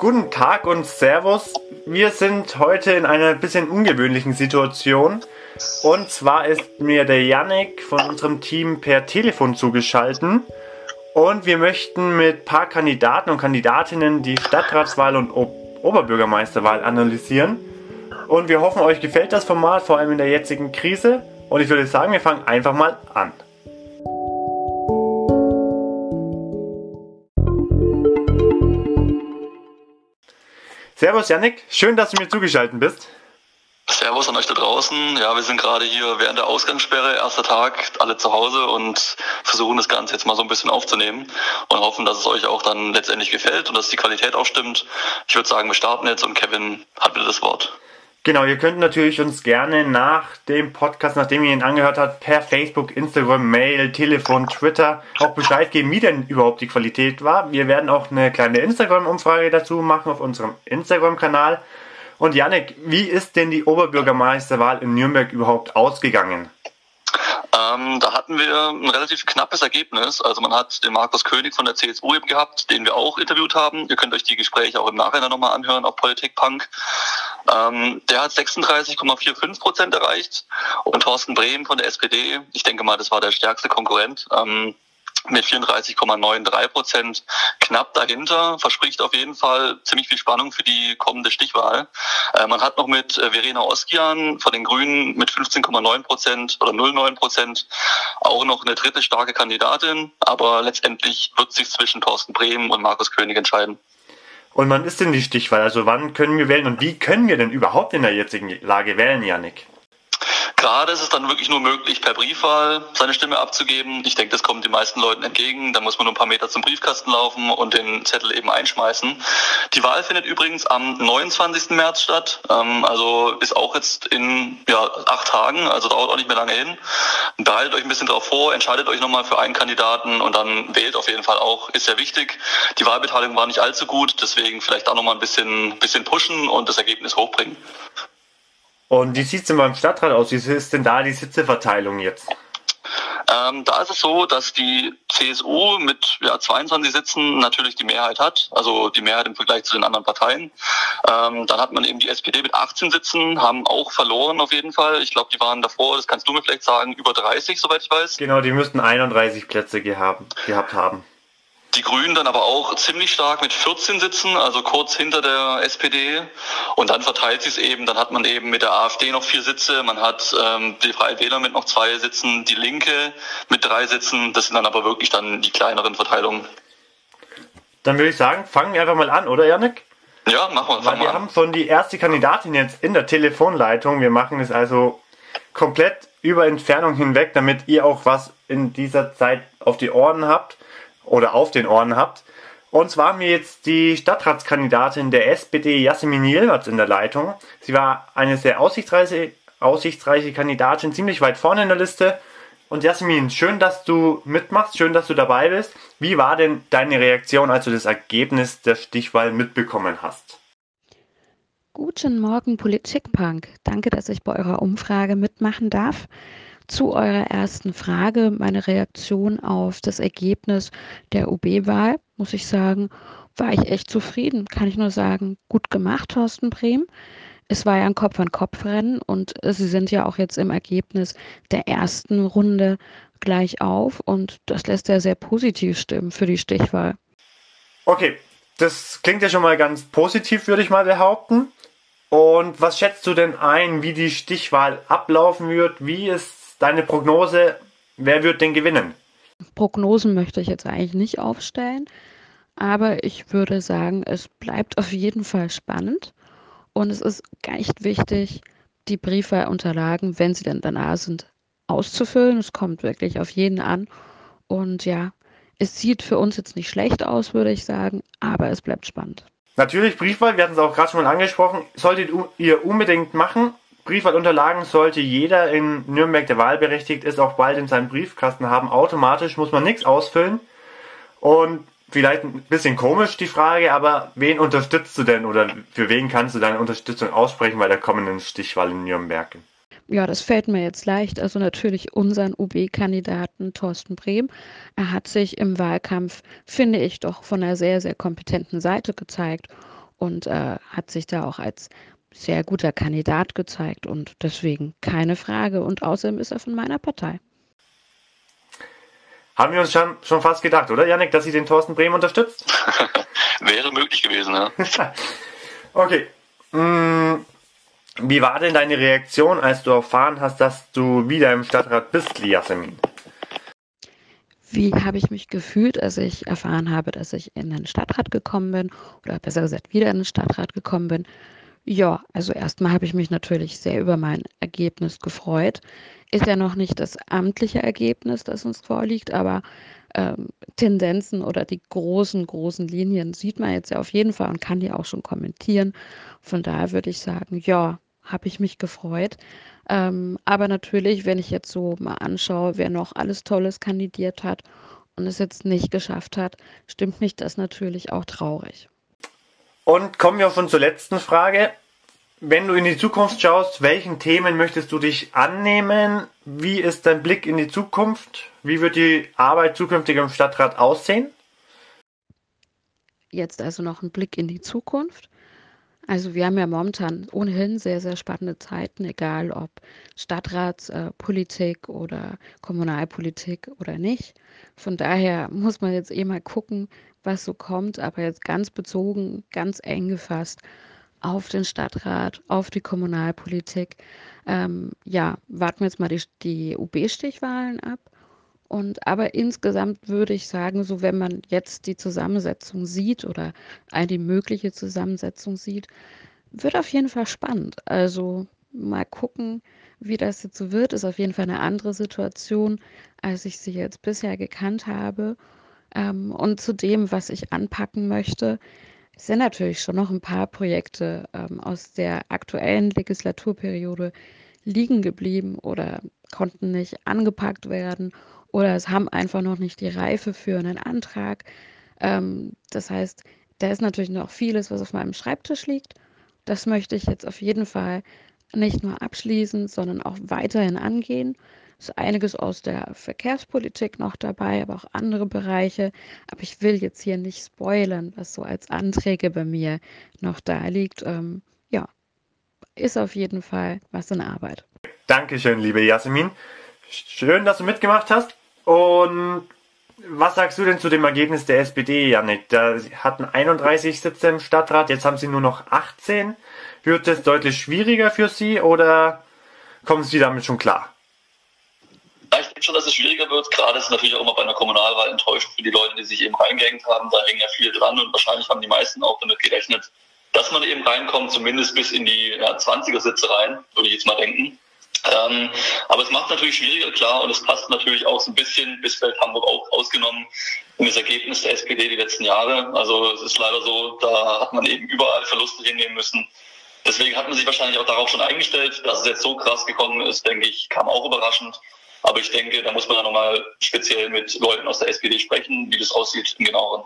Guten Tag und Servus. Wir sind heute in einer bisschen ungewöhnlichen Situation. Und zwar ist mir der Yannick von unserem Team per Telefon zugeschaltet. Und wir möchten mit ein paar Kandidaten und Kandidatinnen die Stadtratswahl und o Oberbürgermeisterwahl analysieren. Und wir hoffen, euch gefällt das Format, vor allem in der jetzigen Krise. Und ich würde sagen, wir fangen einfach mal an. Servus Yannick, schön, dass du mir zugeschaltet bist. Servus an euch da draußen. Ja, wir sind gerade hier während der Ausgangssperre, erster Tag, alle zu Hause und versuchen das Ganze jetzt mal so ein bisschen aufzunehmen und hoffen, dass es euch auch dann letztendlich gefällt und dass die Qualität auch stimmt. Ich würde sagen, wir starten jetzt und Kevin hat wieder das Wort. Genau, ihr könnt natürlich uns gerne nach dem Podcast, nachdem ihr ihn angehört habt, per Facebook, Instagram, Mail, Telefon, Twitter auch Bescheid geben, wie denn überhaupt die Qualität war. Wir werden auch eine kleine Instagram-Umfrage dazu machen auf unserem Instagram-Kanal. Und Janik, wie ist denn die Oberbürgermeisterwahl in Nürnberg überhaupt ausgegangen? Ähm, da hatten wir ein relativ knappes Ergebnis. Also man hat den Markus König von der CSU eben gehabt, den wir auch interviewt haben. Ihr könnt euch die Gespräche auch im Nachhinein nochmal anhören auf Politikpunk. Ähm, der hat 36,45 Prozent erreicht und Thorsten Brehm von der SPD, ich denke mal, das war der stärkste Konkurrent, ähm, mit 34,93 Prozent knapp dahinter, verspricht auf jeden Fall ziemlich viel Spannung für die kommende Stichwahl. Äh, man hat noch mit äh, Verena Oskian von den Grünen mit 15,9 Prozent oder 0,9 Prozent auch noch eine dritte starke Kandidatin, aber letztendlich wird sich zwischen Thorsten Brehm und Markus König entscheiden. Und wann ist denn die Stichwahl? Also wann können wir wählen und wie können wir denn überhaupt in der jetzigen Lage wählen, Janik? Gerade ist es dann wirklich nur möglich, per Briefwahl seine Stimme abzugeben. Ich denke, das kommt den meisten Leuten entgegen. Da muss man nur ein paar Meter zum Briefkasten laufen und den Zettel eben einschmeißen. Die Wahl findet übrigens am 29. März statt. Ähm, also ist auch jetzt in ja, acht Tagen, also dauert auch nicht mehr lange hin. Behaltet euch ein bisschen darauf vor, entscheidet euch nochmal für einen Kandidaten und dann wählt auf jeden Fall auch, ist sehr wichtig. Die Wahlbeteiligung war nicht allzu gut, deswegen vielleicht auch nochmal ein bisschen, bisschen pushen und das Ergebnis hochbringen. Und wie sieht es denn beim Stadtrat aus? Wie ist denn da die Sitzeverteilung jetzt? Ähm, da ist es so, dass die CSU mit ja, 22 Sitzen natürlich die Mehrheit hat, also die Mehrheit im Vergleich zu den anderen Parteien. Ähm, dann hat man eben die SPD mit 18 Sitzen, haben auch verloren auf jeden Fall. Ich glaube, die waren davor, das kannst du mir vielleicht sagen, über 30, soweit ich weiß. Genau, die müssten 31 Plätze gehabt, gehabt haben. Die Grünen dann aber auch ziemlich stark mit 14 Sitzen, also kurz hinter der SPD. Und dann verteilt sich es eben, dann hat man eben mit der AfD noch vier Sitze, man hat ähm, die Freie Wähler mit noch zwei Sitzen, die Linke mit drei Sitzen. Das sind dann aber wirklich dann die kleineren Verteilungen. Dann würde ich sagen, fangen wir einfach mal an, oder Janik? Ja, machen wir. Weil wir haben schon die erste Kandidatin jetzt in der Telefonleitung. Wir machen es also komplett über Entfernung hinweg, damit ihr auch was in dieser Zeit auf die Ohren habt oder auf den Ohren habt. Und zwar haben wir jetzt die Stadtratskandidatin der SPD, Jasmin Yilmaz, in der Leitung. Sie war eine sehr aussichtsreiche, aussichtsreiche Kandidatin, ziemlich weit vorne in der Liste. Und Jasmin, schön, dass du mitmachst, schön, dass du dabei bist. Wie war denn deine Reaktion, als du das Ergebnis der Stichwahl mitbekommen hast? Guten Morgen, Politikpunk. Danke, dass ich bei eurer Umfrage mitmachen darf. Zu eurer ersten Frage, meine Reaktion auf das Ergebnis der UB-Wahl, muss ich sagen, war ich echt zufrieden. Kann ich nur sagen, gut gemacht, Thorsten Brehm. Es war ja ein Kopf-an-Kopf-Rennen und sie sind ja auch jetzt im Ergebnis der ersten Runde gleich auf und das lässt ja sehr positiv stimmen für die Stichwahl. Okay, das klingt ja schon mal ganz positiv, würde ich mal behaupten. Und was schätzt du denn ein, wie die Stichwahl ablaufen wird? Wie ist deine Prognose, wer wird denn gewinnen? Prognosen möchte ich jetzt eigentlich nicht aufstellen, aber ich würde sagen, es bleibt auf jeden Fall spannend und es ist echt wichtig, die Briefwahlunterlagen, wenn sie denn danach sind, auszufüllen. Es kommt wirklich auf jeden an und ja, es sieht für uns jetzt nicht schlecht aus, würde ich sagen, aber es bleibt spannend. Natürlich Briefwahl, wir hatten es auch gerade schon mal angesprochen, solltet ihr unbedingt machen. Briefwahlunterlagen sollte jeder in Nürnberg, der wahlberechtigt ist, auch bald in seinem Briefkasten haben. Automatisch muss man nichts ausfüllen. Und vielleicht ein bisschen komisch die Frage, aber wen unterstützt du denn oder für wen kannst du deine Unterstützung aussprechen bei der kommenden Stichwahl in Nürnberg? Ja, das fällt mir jetzt leicht. Also natürlich unseren UB-Kandidaten Thorsten Brehm. Er hat sich im Wahlkampf, finde ich, doch von einer sehr, sehr kompetenten Seite gezeigt. und äh, hat sich da auch als sehr guter Kandidat gezeigt und deswegen keine Frage. Und außerdem ist er von meiner Partei. Haben wir uns schon, schon fast gedacht, oder, Janik, dass sie den Thorsten Brehm unterstützt? Wäre möglich gewesen, ja. okay. Hm, wie war denn deine Reaktion, als du erfahren hast, dass du wieder im Stadtrat bist, Liasemin? Wie habe ich mich gefühlt, als ich erfahren habe, dass ich in den Stadtrat gekommen bin oder besser gesagt wieder in den Stadtrat gekommen bin? Ja, also erstmal habe ich mich natürlich sehr über mein Ergebnis gefreut. Ist ja noch nicht das amtliche Ergebnis, das uns vorliegt, aber ähm, Tendenzen oder die großen, großen Linien sieht man jetzt ja auf jeden Fall und kann die auch schon kommentieren. Von daher würde ich sagen, ja, habe ich mich gefreut. Ähm, aber natürlich, wenn ich jetzt so mal anschaue, wer noch alles Tolles kandidiert hat und es jetzt nicht geschafft hat, stimmt mich das natürlich auch traurig. Und kommen wir schon zur letzten Frage. Wenn du in die Zukunft schaust, welchen Themen möchtest du dich annehmen? Wie ist dein Blick in die Zukunft? Wie wird die Arbeit zukünftig im Stadtrat aussehen? Jetzt also noch ein Blick in die Zukunft. Also wir haben ja momentan ohnehin sehr, sehr spannende Zeiten, egal ob Stadtratspolitik äh, oder Kommunalpolitik oder nicht. Von daher muss man jetzt eh mal gucken, was so kommt, aber jetzt ganz bezogen, ganz eng gefasst auf den Stadtrat, auf die Kommunalpolitik. Ähm, ja, warten wir jetzt mal die, die UB-Stichwahlen ab. Und aber insgesamt würde ich sagen, so wenn man jetzt die Zusammensetzung sieht oder eine mögliche Zusammensetzung sieht, wird auf jeden Fall spannend. Also mal gucken, wie das jetzt so wird. Ist auf jeden Fall eine andere Situation, als ich sie jetzt bisher gekannt habe. Ähm, und zu dem, was ich anpacken möchte, sind natürlich schon noch ein paar Projekte ähm, aus der aktuellen Legislaturperiode liegen geblieben oder konnten nicht angepackt werden oder es haben einfach noch nicht die Reife für einen Antrag. Ähm, das heißt, da ist natürlich noch vieles, was auf meinem Schreibtisch liegt. Das möchte ich jetzt auf jeden Fall nicht nur abschließen, sondern auch weiterhin angehen. Ist einiges aus der Verkehrspolitik noch dabei, aber auch andere Bereiche. Aber ich will jetzt hier nicht spoilern, was so als Anträge bei mir noch da liegt. Ähm, ja, ist auf jeden Fall was in Arbeit. Dankeschön, liebe Jasmin. Schön, dass du mitgemacht hast. Und was sagst du denn zu dem Ergebnis der SPD, Janik? Da hatten 31 Sitze im Stadtrat, jetzt haben sie nur noch 18. Wird es deutlich schwieriger für sie oder kommen sie damit schon klar? Denke schon, dass es schwieriger wird. Gerade ist es natürlich auch immer bei einer Kommunalwahl enttäuschend für die Leute, die sich eben reingehängt haben. Da hängen ja viele dran und wahrscheinlich haben die meisten auch damit gerechnet, dass man eben reinkommt, zumindest bis in die ja, 20er Sitze rein, würde ich jetzt mal denken. Ähm, aber es macht natürlich schwieriger, klar, und es passt natürlich auch so ein bisschen, Bisfeld Hamburg auch ausgenommen, in das Ergebnis der SPD die letzten Jahre. Also es ist leider so, da hat man eben überall Verluste hinnehmen müssen. Deswegen hat man sich wahrscheinlich auch darauf schon eingestellt, dass es jetzt so krass gekommen ist, denke ich, kam auch überraschend. Aber ich denke, da muss man dann nochmal speziell mit Leuten aus der SPD sprechen, wie das aussieht im genaueren.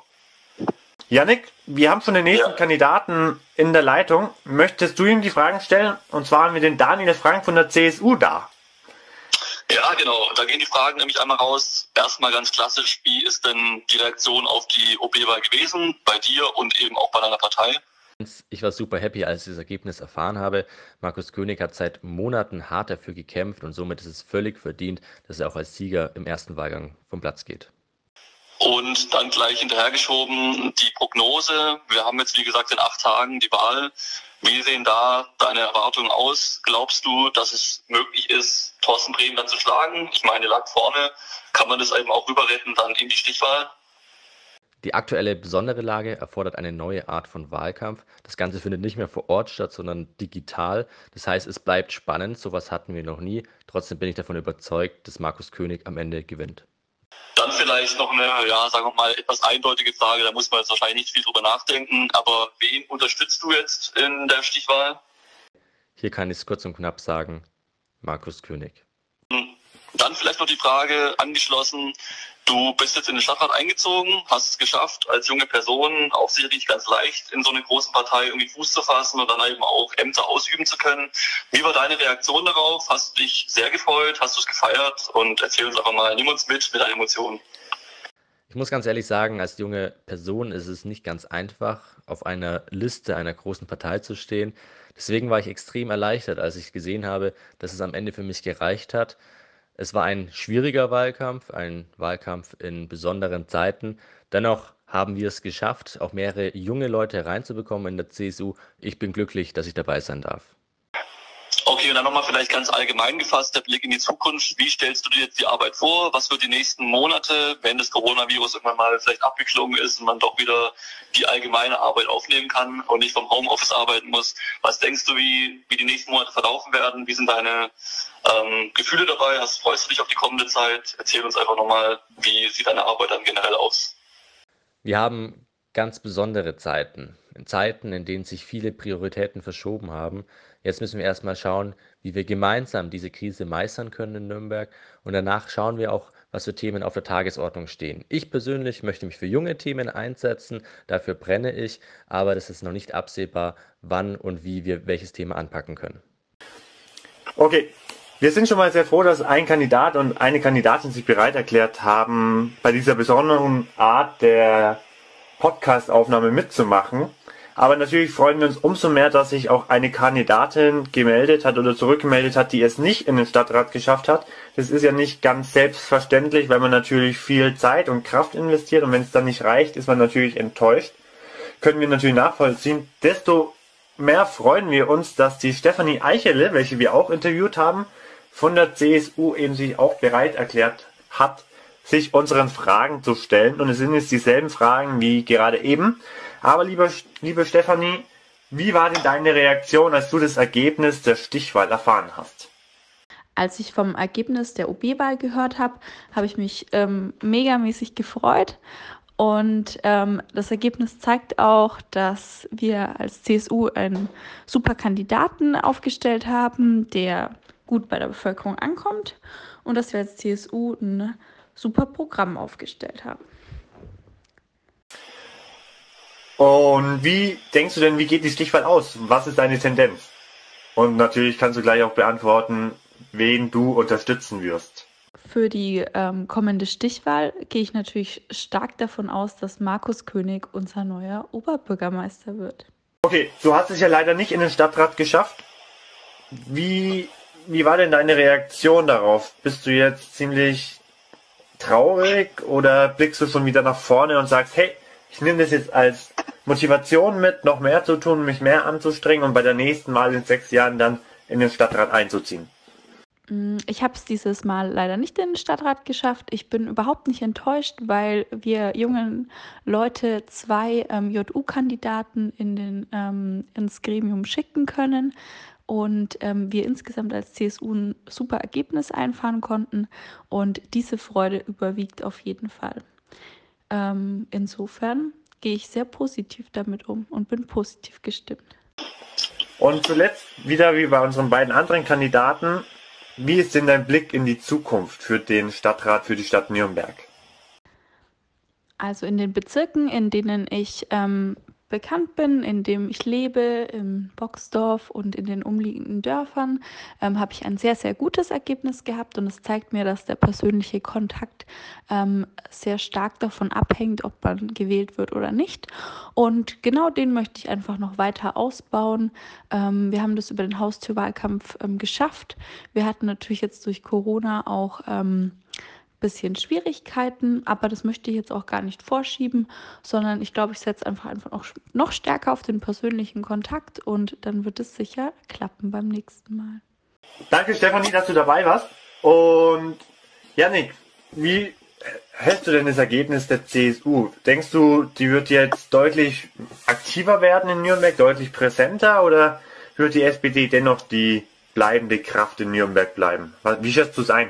Janik, wir haben schon den nächsten ja. Kandidaten in der Leitung. Möchtest du ihm die Fragen stellen? Und zwar haben wir den Daniel Frank von der CSU da. Ja, genau. Da gehen die Fragen nämlich einmal raus. Erstmal ganz klassisch, wie ist denn die Reaktion auf die OP-Wahl gewesen, bei dir und eben auch bei deiner Partei? Ich war super happy, als ich das Ergebnis erfahren habe. Markus König hat seit Monaten hart dafür gekämpft und somit ist es völlig verdient, dass er auch als Sieger im ersten Wahlgang vom Platz geht. Und dann gleich hinterhergeschoben die Prognose. Wir haben jetzt, wie gesagt, in acht Tagen die Wahl. Wie sehen da deine Erwartungen aus? Glaubst du, dass es möglich ist, Thorsten Bremen dann zu schlagen? Ich meine, lag vorne. Kann man das eben auch rüberretten dann in die Stichwahl? Die aktuelle besondere Lage erfordert eine neue Art von Wahlkampf. Das Ganze findet nicht mehr vor Ort statt, sondern digital. Das heißt, es bleibt spannend. Sowas hatten wir noch nie. Trotzdem bin ich davon überzeugt, dass Markus König am Ende gewinnt. Dann vielleicht noch eine, ja, sagen wir mal, etwas eindeutige Frage, da muss man jetzt wahrscheinlich nicht viel drüber nachdenken, aber wen unterstützt du jetzt in der Stichwahl? Hier kann ich es kurz und knapp sagen, Markus König. Dann vielleicht noch die Frage angeschlossen, Du bist jetzt in den Stadtrat eingezogen, hast es geschafft, als junge Person auch sicherlich ganz leicht in so eine große Partei irgendwie Fuß zu fassen und dann eben auch Ämter ausüben zu können. Wie war deine Reaktion darauf? Hast du dich sehr gefreut? Hast du es gefeiert? Und erzähl uns einfach mal, nimm uns mit mit deinen Emotionen. Ich muss ganz ehrlich sagen, als junge Person ist es nicht ganz einfach, auf einer Liste einer großen Partei zu stehen. Deswegen war ich extrem erleichtert, als ich gesehen habe, dass es am Ende für mich gereicht hat. Es war ein schwieriger Wahlkampf, ein Wahlkampf in besonderen Zeiten. Dennoch haben wir es geschafft, auch mehrere junge Leute reinzubekommen in der CSU. Ich bin glücklich, dass ich dabei sein darf. Okay, und dann nochmal vielleicht ganz allgemein gefasst, der Blick in die Zukunft. Wie stellst du dir jetzt die Arbeit vor? Was wird die nächsten Monate, wenn das Coronavirus irgendwann mal vielleicht abgeklungen ist und man doch wieder die allgemeine Arbeit aufnehmen kann und nicht vom Homeoffice arbeiten muss? Was denkst du, wie, wie die nächsten Monate verlaufen werden? Wie sind deine ähm, Gefühle dabei? Hast, freust du dich auf die kommende Zeit? Erzähl uns einfach nochmal, wie sieht deine Arbeit dann generell aus? Wir haben ganz besondere Zeiten. Zeiten, in denen sich viele Prioritäten verschoben haben. Jetzt müssen wir erstmal schauen, wie wir gemeinsam diese Krise meistern können in Nürnberg. Und danach schauen wir auch, was für Themen auf der Tagesordnung stehen. Ich persönlich möchte mich für junge Themen einsetzen, dafür brenne ich, aber das ist noch nicht absehbar, wann und wie wir welches Thema anpacken können. Okay, wir sind schon mal sehr froh, dass ein Kandidat und eine Kandidatin sich bereit erklärt haben, bei dieser besonderen Art der Podcast-Aufnahme mitzumachen. Aber natürlich freuen wir uns umso mehr, dass sich auch eine Kandidatin gemeldet hat oder zurückgemeldet hat, die es nicht in den Stadtrat geschafft hat. Das ist ja nicht ganz selbstverständlich, weil man natürlich viel Zeit und Kraft investiert und wenn es dann nicht reicht, ist man natürlich enttäuscht. Können wir natürlich nachvollziehen. Desto mehr freuen wir uns, dass die Stefanie Eichele, welche wir auch interviewt haben, von der CSU eben sich auch bereit erklärt hat, sich unseren Fragen zu stellen. Und es sind jetzt dieselben Fragen wie gerade eben. Aber lieber, liebe Stefanie, wie war denn deine Reaktion, als du das Ergebnis der Stichwahl erfahren hast? Als ich vom Ergebnis der OB-Wahl gehört habe, habe ich mich ähm, megamäßig gefreut. Und ähm, das Ergebnis zeigt auch, dass wir als CSU einen super Kandidaten aufgestellt haben, der gut bei der Bevölkerung ankommt und dass wir als CSU ein super Programm aufgestellt haben. Und wie denkst du denn, wie geht die Stichwahl aus? Was ist deine Tendenz? Und natürlich kannst du gleich auch beantworten, wen du unterstützen wirst. Für die ähm, kommende Stichwahl gehe ich natürlich stark davon aus, dass Markus König unser neuer Oberbürgermeister wird. Okay, du hast es ja leider nicht in den Stadtrat geschafft. Wie, wie war denn deine Reaktion darauf? Bist du jetzt ziemlich traurig oder blickst du schon wieder nach vorne und sagst, hey, ich nehme das jetzt als Motivation mit, noch mehr zu tun, mich mehr anzustrengen und bei der nächsten Mal in sechs Jahren dann in den Stadtrat einzuziehen? Mm, ich habe es dieses Mal leider nicht in den Stadtrat geschafft. Ich bin überhaupt nicht enttäuscht, weil wir jungen Leute zwei ähm, JU-Kandidaten in ähm, ins Gremium schicken können und ähm, wir insgesamt als CSU ein super Ergebnis einfahren konnten. Und diese Freude überwiegt auf jeden Fall. Ähm, insofern gehe ich sehr positiv damit um und bin positiv gestimmt. Und zuletzt wieder wie bei unseren beiden anderen Kandidaten, wie ist denn dein Blick in die Zukunft für den Stadtrat, für die Stadt Nürnberg? Also in den Bezirken, in denen ich ähm, bekannt bin, in dem ich lebe, im Boxdorf und in den umliegenden Dörfern, ähm, habe ich ein sehr, sehr gutes Ergebnis gehabt und es zeigt mir, dass der persönliche Kontakt ähm, sehr stark davon abhängt, ob man gewählt wird oder nicht. Und genau den möchte ich einfach noch weiter ausbauen. Ähm, wir haben das über den Haustürwahlkampf ähm, geschafft. Wir hatten natürlich jetzt durch Corona auch ähm, bisschen Schwierigkeiten, aber das möchte ich jetzt auch gar nicht vorschieben, sondern ich glaube, ich setze einfach, einfach noch, noch stärker auf den persönlichen Kontakt und dann wird es sicher klappen beim nächsten Mal. Danke Stefanie, dass du dabei warst. Und Janik, wie hältst du denn das Ergebnis der CSU? Denkst du, die wird jetzt deutlich aktiver werden in Nürnberg, deutlich präsenter oder wird die SPD dennoch die bleibende Kraft in Nürnberg bleiben? Wie schätzt du es ein?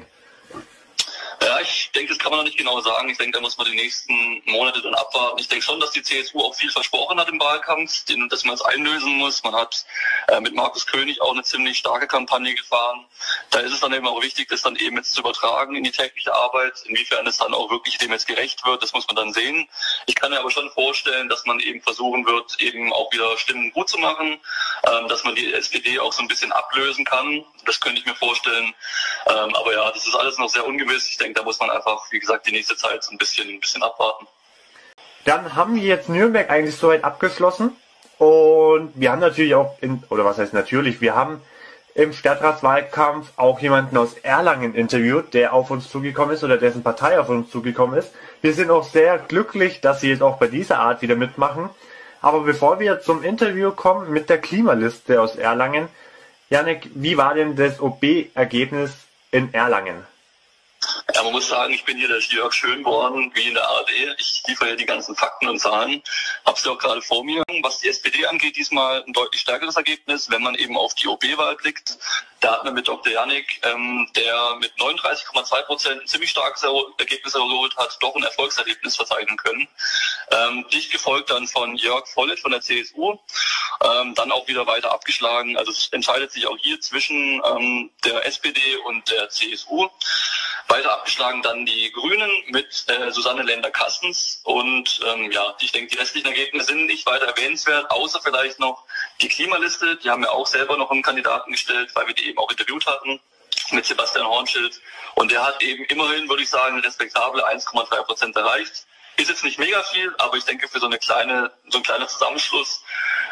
Denke, das kann man noch nicht genau sagen. Ich denke, da muss man die nächsten Monate dann abwarten. Ich denke schon, dass die CSU auch viel versprochen hat im Wahlkampf, den, dass man es einlösen muss. Man hat äh, mit Markus König auch eine ziemlich starke Kampagne gefahren. Da ist es dann eben auch wichtig, das dann eben jetzt zu übertragen in die tägliche Arbeit. Inwiefern es dann auch wirklich dem jetzt gerecht wird, das muss man dann sehen. Ich kann mir aber schon vorstellen, dass man eben versuchen wird, eben auch wieder Stimmen gut zu machen, ähm, dass man die SPD auch so ein bisschen ablösen kann. Das könnte ich mir vorstellen. Ähm, aber ja, das ist alles noch sehr ungewiss. Ich denke, da muss man einfach einfach, wie gesagt, die nächste Zeit so ein bisschen, ein bisschen abwarten. Dann haben wir jetzt Nürnberg eigentlich soweit abgeschlossen. Und wir haben natürlich auch, in, oder was heißt natürlich, wir haben im Stadtratswahlkampf auch jemanden aus Erlangen interviewt, der auf uns zugekommen ist oder dessen Partei auf uns zugekommen ist. Wir sind auch sehr glücklich, dass sie jetzt auch bei dieser Art wieder mitmachen. Aber bevor wir zum Interview kommen mit der Klimaliste aus Erlangen, Janik, wie war denn das OB-Ergebnis in Erlangen? Ja, man muss sagen, ich bin hier der Jörg Schönborn, wie in der ARD. Ich liefere hier die ganzen Fakten und Zahlen. Hab's ja auch gerade vor mir. Was die SPD angeht, diesmal ein deutlich stärkeres Ergebnis, wenn man eben auf die OB-Wahl blickt. Da hat man mit Dr. Janik, ähm, der mit 39,2 Prozent ein ziemlich starkes Ergebnis erholt hat, doch ein Erfolgserlebnis verzeichnen können. Ähm, dicht gefolgt dann von Jörg Vollet von der CSU, ähm, dann auch wieder weiter abgeschlagen. Also es entscheidet sich auch hier zwischen ähm, der SPD und der CSU. Weiter abgeschlagen dann die Grünen mit äh, Susanne Länder-Kastens. Und ähm, ja, ich denke, die restlichen Ergebnisse sind nicht weiter erwähnenswert, außer vielleicht noch die Klimaliste. Die haben wir auch selber noch einen Kandidaten gestellt, weil wir die eben auch interviewt hatten mit Sebastian Hornschild. Und der hat eben immerhin, würde ich sagen, respektable 1,3 Prozent erreicht. Ist jetzt nicht mega viel, aber ich denke, für so eine kleine, so ein kleiner Zusammenschluss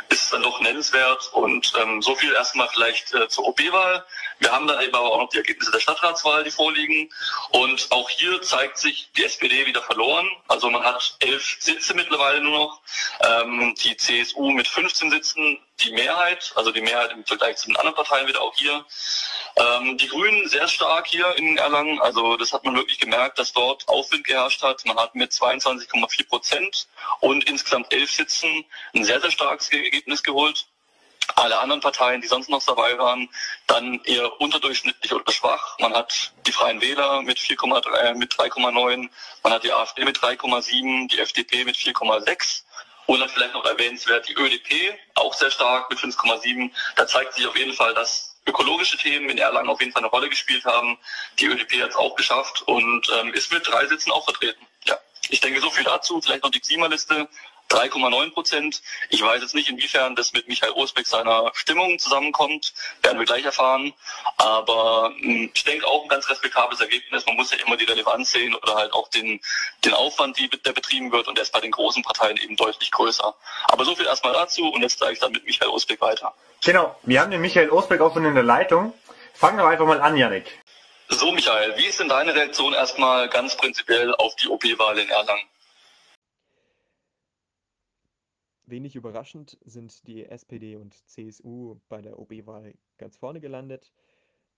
ist es dann doch nennenswert. Und ähm, so viel erstmal vielleicht äh, zur OB-Wahl. Wir haben dann eben aber auch noch die Ergebnisse der Stadtratswahl, die vorliegen. Und auch hier zeigt sich die SPD wieder verloren. Also man hat elf Sitze mittlerweile nur noch. Ähm, die CSU mit 15 Sitzen die Mehrheit, also die Mehrheit im Vergleich zu den anderen Parteien wieder auch hier. Ähm, die Grünen sehr stark hier in Erlangen, also das hat man wirklich gemerkt, dass dort Aufwind geherrscht hat. Man hat mit 22,4 Prozent und insgesamt elf Sitzen ein sehr, sehr starkes Ergebnis geholt. Alle anderen Parteien, die sonst noch dabei waren, dann eher unterdurchschnittlich oder schwach. Man hat die Freien Wähler mit 4,3, mit 3,9, man hat die AfD mit 3,7, die FDP mit 4,6 und dann vielleicht noch erwähnenswert die ÖDP, auch sehr stark mit 5,7. Da zeigt sich auf jeden Fall, dass ökologische Themen in Erlangen auf jeden Fall eine Rolle gespielt haben. Die ÖDP hat es auch geschafft und ähm, ist mit drei Sitzen auch vertreten. Ja, ich denke so viel dazu. Vielleicht noch die Klimaliste. 3,9 Prozent. Ich weiß jetzt nicht, inwiefern das mit Michael Osbeck seiner Stimmung zusammenkommt. Werden wir gleich erfahren. Aber hm, ich denke auch ein ganz respektables Ergebnis. Man muss ja immer die Relevanz sehen oder halt auch den, den Aufwand, die, der betrieben wird. Und der ist bei den großen Parteien eben deutlich größer. Aber so viel erstmal dazu. Und jetzt zeige ich dann mit Michael Osbeck weiter. Genau. Wir haben den Michael Osbeck auch schon in der Leitung. Fangen wir einfach mal an, Janik. So, Michael, wie ist denn deine Reaktion erstmal ganz prinzipiell auf die OP-Wahl in Erlangen? Wenig überraschend sind die SPD und CSU bei der OB-Wahl ganz vorne gelandet.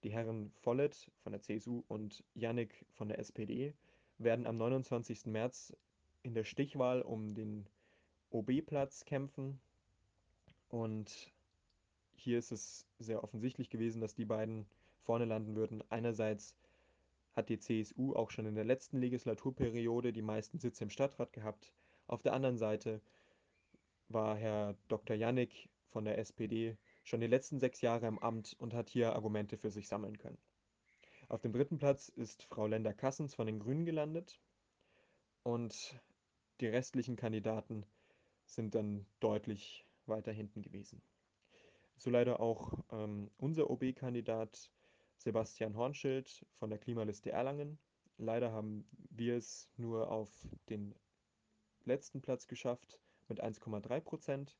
Die Herren Vollet von der CSU und Jannik von der SPD werden am 29. März in der Stichwahl um den OB-Platz kämpfen. Und hier ist es sehr offensichtlich gewesen, dass die beiden vorne landen würden. Einerseits hat die CSU auch schon in der letzten Legislaturperiode die meisten Sitze im Stadtrat gehabt. Auf der anderen Seite war Herr Dr. Jannik von der SPD schon die letzten sechs Jahre im Amt und hat hier Argumente für sich sammeln können. Auf dem dritten Platz ist Frau Lender-Kassens von den Grünen gelandet und die restlichen Kandidaten sind dann deutlich weiter hinten gewesen. So leider auch ähm, unser OB-Kandidat Sebastian Hornschild von der Klimaliste Erlangen. Leider haben wir es nur auf den letzten Platz geschafft mit 1,3 Prozent,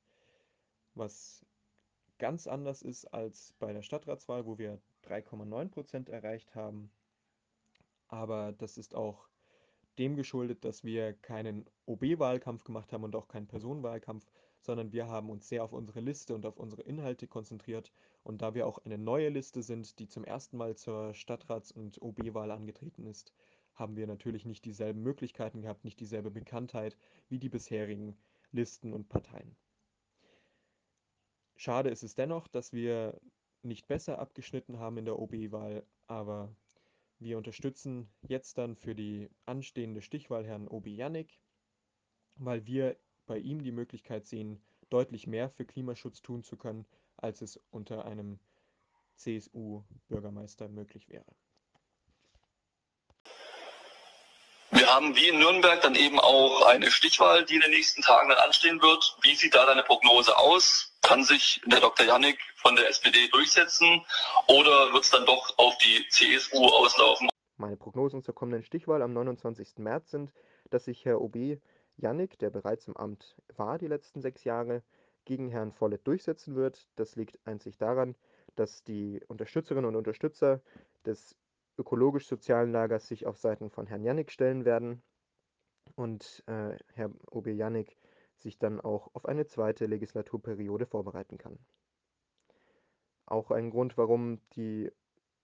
was ganz anders ist als bei der Stadtratswahl, wo wir 3,9 Prozent erreicht haben. Aber das ist auch dem geschuldet, dass wir keinen OB-Wahlkampf gemacht haben und auch keinen Personenwahlkampf, sondern wir haben uns sehr auf unsere Liste und auf unsere Inhalte konzentriert. Und da wir auch eine neue Liste sind, die zum ersten Mal zur Stadtrats- und OB-Wahl angetreten ist, haben wir natürlich nicht dieselben Möglichkeiten gehabt, nicht dieselbe Bekanntheit wie die bisherigen Listen und Parteien. Schade ist es dennoch, dass wir nicht besser abgeschnitten haben in der OB-Wahl, aber wir unterstützen jetzt dann für die anstehende Stichwahl Herrn Obi Jannik, weil wir bei ihm die Möglichkeit sehen, deutlich mehr für Klimaschutz tun zu können, als es unter einem CSU-Bürgermeister möglich wäre. Haben wie in Nürnberg dann eben auch eine Stichwahl, die in den nächsten Tagen dann anstehen wird. Wie sieht da deine Prognose aus? Kann sich der Dr. Jannik von der SPD durchsetzen oder wird es dann doch auf die CSU auslaufen? meine Prognosen zur kommenden Stichwahl am 29. März sind, dass sich Herr OB Jannik, der bereits im Amt war die letzten sechs Jahre, gegen Herrn Vollet durchsetzen wird. Das liegt einzig daran, dass die Unterstützerinnen und Unterstützer des ökologisch-sozialen Lagers sich auf Seiten von Herrn Jannik stellen werden und äh, Herr OB Jannik sich dann auch auf eine zweite Legislaturperiode vorbereiten kann. Auch ein Grund, warum die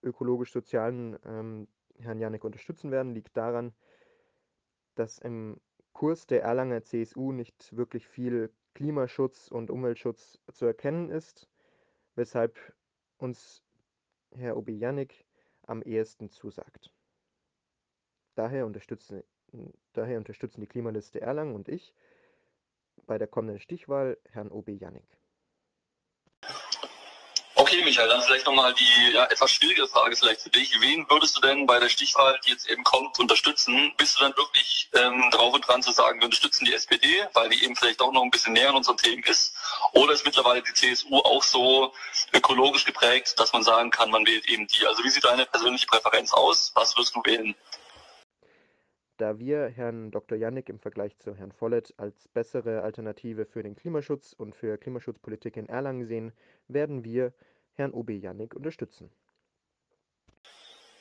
ökologisch-sozialen ähm, Herrn Jannik unterstützen werden, liegt daran, dass im Kurs der Erlanger CSU nicht wirklich viel Klimaschutz und Umweltschutz zu erkennen ist, weshalb uns Herr Obi Jannik am ehesten zusagt. Daher unterstützen, daher unterstützen die Klimaliste Erlangen und ich bei der kommenden Stichwahl Herrn Obi Jannik. Michael, dann vielleicht nochmal die ja, etwas schwierige Frage vielleicht für dich. Wen würdest du denn bei der Stichwahl, die jetzt eben kommt, unterstützen? Bist du dann wirklich ähm, drauf und dran zu sagen, wir unterstützen die SPD, weil die eben vielleicht auch noch ein bisschen näher an unseren Themen ist? Oder ist mittlerweile die CSU auch so ökologisch geprägt, dass man sagen kann, man wählt eben die? Also wie sieht deine persönliche Präferenz aus? Was wirst du wählen? Da wir Herrn Dr. Jannik im Vergleich zu Herrn Follett als bessere Alternative für den Klimaschutz und für Klimaschutzpolitik in Erlangen sehen, werden wir Herrn OB Jannik unterstützen.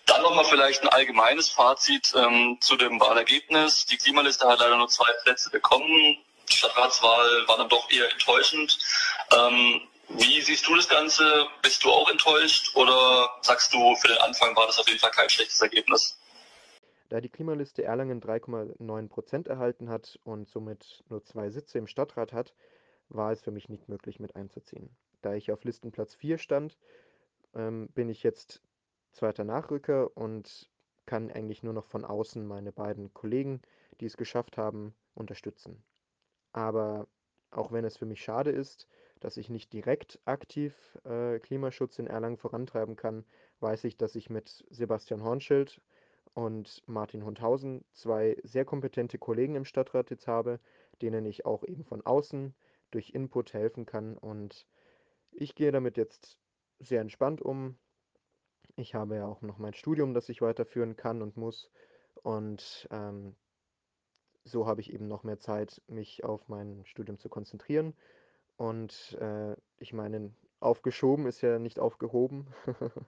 Dann nochmal vielleicht ein allgemeines Fazit ähm, zu dem Wahlergebnis. Die Klimaliste hat leider nur zwei Plätze bekommen. Die Stadtratswahl war dann doch eher enttäuschend. Ähm, wie siehst du das Ganze? Bist du auch enttäuscht oder sagst du, für den Anfang war das auf jeden Fall kein schlechtes Ergebnis? Da die Klimaliste Erlangen 3,9 Prozent erhalten hat und somit nur zwei Sitze im Stadtrat hat, war es für mich nicht möglich mit einzuziehen. Da ich auf Listenplatz 4 stand, ähm, bin ich jetzt zweiter Nachrücker und kann eigentlich nur noch von außen meine beiden Kollegen, die es geschafft haben, unterstützen. Aber auch wenn es für mich schade ist, dass ich nicht direkt aktiv äh, Klimaschutz in Erlangen vorantreiben kann, weiß ich, dass ich mit Sebastian Hornschild und Martin Hundhausen zwei sehr kompetente Kollegen im Stadtrat jetzt habe, denen ich auch eben von außen durch Input helfen kann und ich gehe damit jetzt sehr entspannt um. Ich habe ja auch noch mein Studium, das ich weiterführen kann und muss. Und ähm, so habe ich eben noch mehr Zeit, mich auf mein Studium zu konzentrieren. Und äh, ich meine, aufgeschoben ist ja nicht aufgehoben.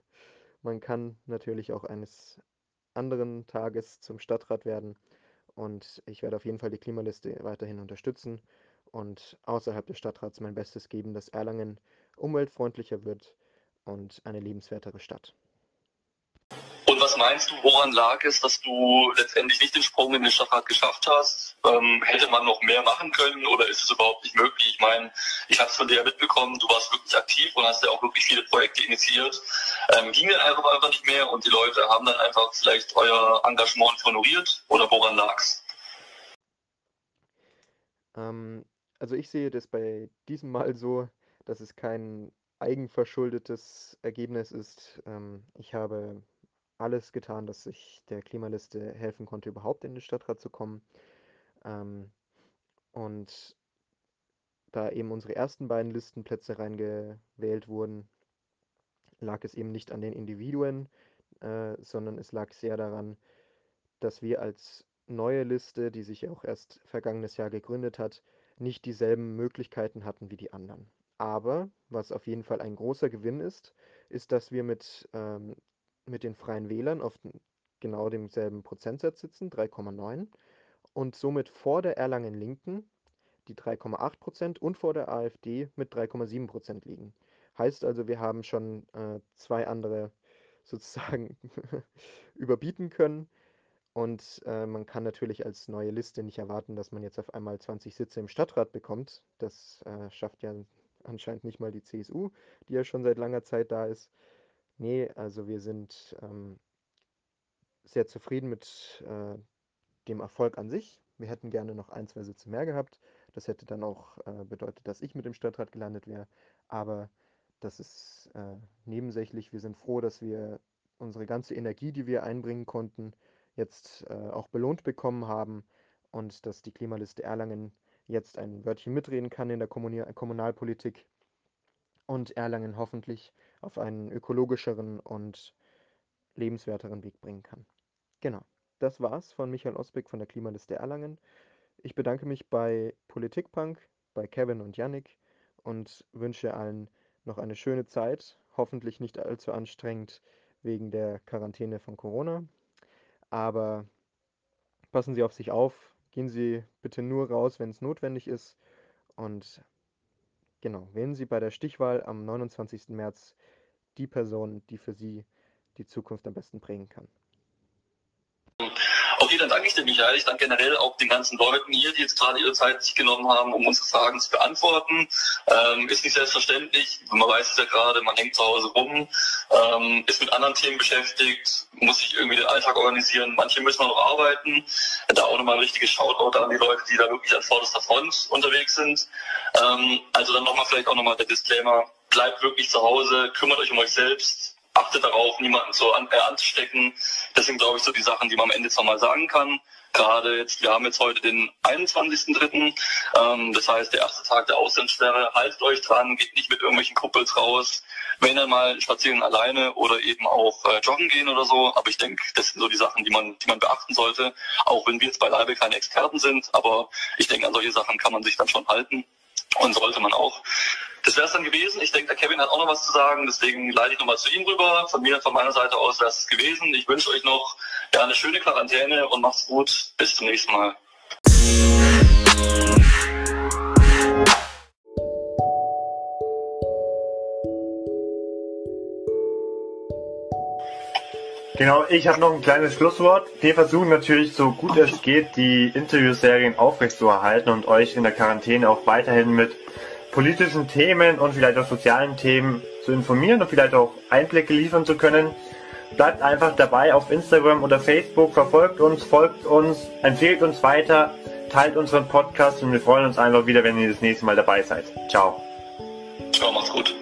Man kann natürlich auch eines anderen Tages zum Stadtrat werden. Und ich werde auf jeden Fall die Klimaliste weiterhin unterstützen und außerhalb des Stadtrats mein Bestes geben, dass Erlangen umweltfreundlicher wird und eine lebenswertere Stadt. Und was meinst du, woran lag es, dass du letztendlich nicht den Sprung in den Stadtrat geschafft hast? Ähm, hätte man noch mehr machen können oder ist es überhaupt nicht möglich? Ich meine, ich habe es von dir mitbekommen, du warst wirklich aktiv und hast ja auch wirklich viele Projekte initiiert. Ähm, ging dann einfach, einfach nicht mehr und die Leute haben dann einfach vielleicht euer Engagement honoriert oder woran lag es? Ähm, also ich sehe das bei diesem Mal so, dass es kein eigenverschuldetes Ergebnis ist. Ähm, ich habe alles getan, dass ich der Klimaliste helfen konnte, überhaupt in den Stadtrat zu kommen. Ähm, und da eben unsere ersten beiden Listenplätze reingewählt wurden, lag es eben nicht an den Individuen, äh, sondern es lag sehr daran, dass wir als neue Liste, die sich auch erst vergangenes Jahr gegründet hat, nicht dieselben Möglichkeiten hatten wie die anderen. Aber was auf jeden Fall ein großer Gewinn ist, ist, dass wir mit, ähm, mit den Freien Wählern auf genau demselben Prozentsatz sitzen, 3,9, und somit vor der Erlangen Linken, die 3,8 Prozent, und vor der AfD mit 3,7 Prozent liegen. Heißt also, wir haben schon äh, zwei andere sozusagen überbieten können. Und äh, man kann natürlich als neue Liste nicht erwarten, dass man jetzt auf einmal 20 Sitze im Stadtrat bekommt. Das äh, schafft ja anscheinend nicht mal die CSU, die ja schon seit langer Zeit da ist. Nee, also wir sind ähm, sehr zufrieden mit äh, dem Erfolg an sich. Wir hätten gerne noch ein, zwei Sitze mehr gehabt. Das hätte dann auch äh, bedeutet, dass ich mit dem Stadtrat gelandet wäre. Aber das ist äh, nebensächlich. Wir sind froh, dass wir unsere ganze Energie, die wir einbringen konnten, jetzt äh, auch belohnt bekommen haben und dass die Klimaliste Erlangen jetzt ein Wörtchen mitreden kann in der Kommunalpolitik und Erlangen hoffentlich auf einen ökologischeren und lebenswerteren Weg bringen kann. Genau, das war's von Michael Osbeck von der Klimaliste Erlangen. Ich bedanke mich bei Politikpunk, bei Kevin und Yannick und wünsche allen noch eine schöne Zeit, hoffentlich nicht allzu anstrengend wegen der Quarantäne von Corona. Aber passen Sie auf sich auf, gehen Sie bitte nur raus, wenn es notwendig ist. Und genau, wählen Sie bei der Stichwahl am 29. März die Person, die für Sie die Zukunft am besten prägen kann. Dann danke ich dir, Michael. Ich danke generell auch den ganzen Leuten hier, die jetzt gerade ihre Zeit sich genommen haben, um unsere Fragen zu beantworten. Ähm, ist nicht selbstverständlich. Man weiß es ja gerade, man hängt zu Hause rum, ähm, ist mit anderen Themen beschäftigt, muss sich irgendwie den Alltag organisieren. Manche müssen noch arbeiten. Da auch nochmal ein richtiges Shoutout an die Leute, die da wirklich an vorderster Front unterwegs sind. Ähm, also dann nochmal vielleicht auch nochmal der Disclaimer. Bleibt wirklich zu Hause, kümmert euch um euch selbst achtet darauf, niemanden so an, äh, anzustecken. Das sind, glaube ich, so die Sachen, die man am Ende zwar mal sagen kann. Gerade jetzt, wir haben jetzt heute den 21.3., ähm, das heißt der erste Tag der Auslandssperre. Haltet euch dran, geht nicht mit irgendwelchen Kuppels raus. Wenn dann mal spazieren alleine oder eben auch äh, joggen gehen oder so. Aber ich denke, das sind so die Sachen, die man, die man beachten sollte. Auch wenn wir jetzt beileibe keine Experten sind. Aber ich denke, an solche Sachen kann man sich dann schon halten. Und sollte man auch. Das wäre es dann gewesen. Ich denke, der Kevin hat auch noch was zu sagen, deswegen leite ich nochmal zu ihm rüber. Von mir, von meiner Seite aus wäre es gewesen. Ich wünsche euch noch ja, eine schöne Quarantäne und macht's gut. Bis zum nächsten Mal. Genau, ich habe noch ein kleines Schlusswort. Wir versuchen natürlich so gut es geht, die Interviewserien aufrechtzuerhalten und euch in der Quarantäne auch weiterhin mit politischen Themen und vielleicht auch sozialen Themen zu informieren und vielleicht auch Einblicke liefern zu können. Bleibt einfach dabei auf Instagram oder Facebook, verfolgt uns, folgt uns, empfehlt uns weiter, teilt unseren Podcast und wir freuen uns einfach wieder, wenn ihr das nächste Mal dabei seid. Ciao. Ciao, macht's gut.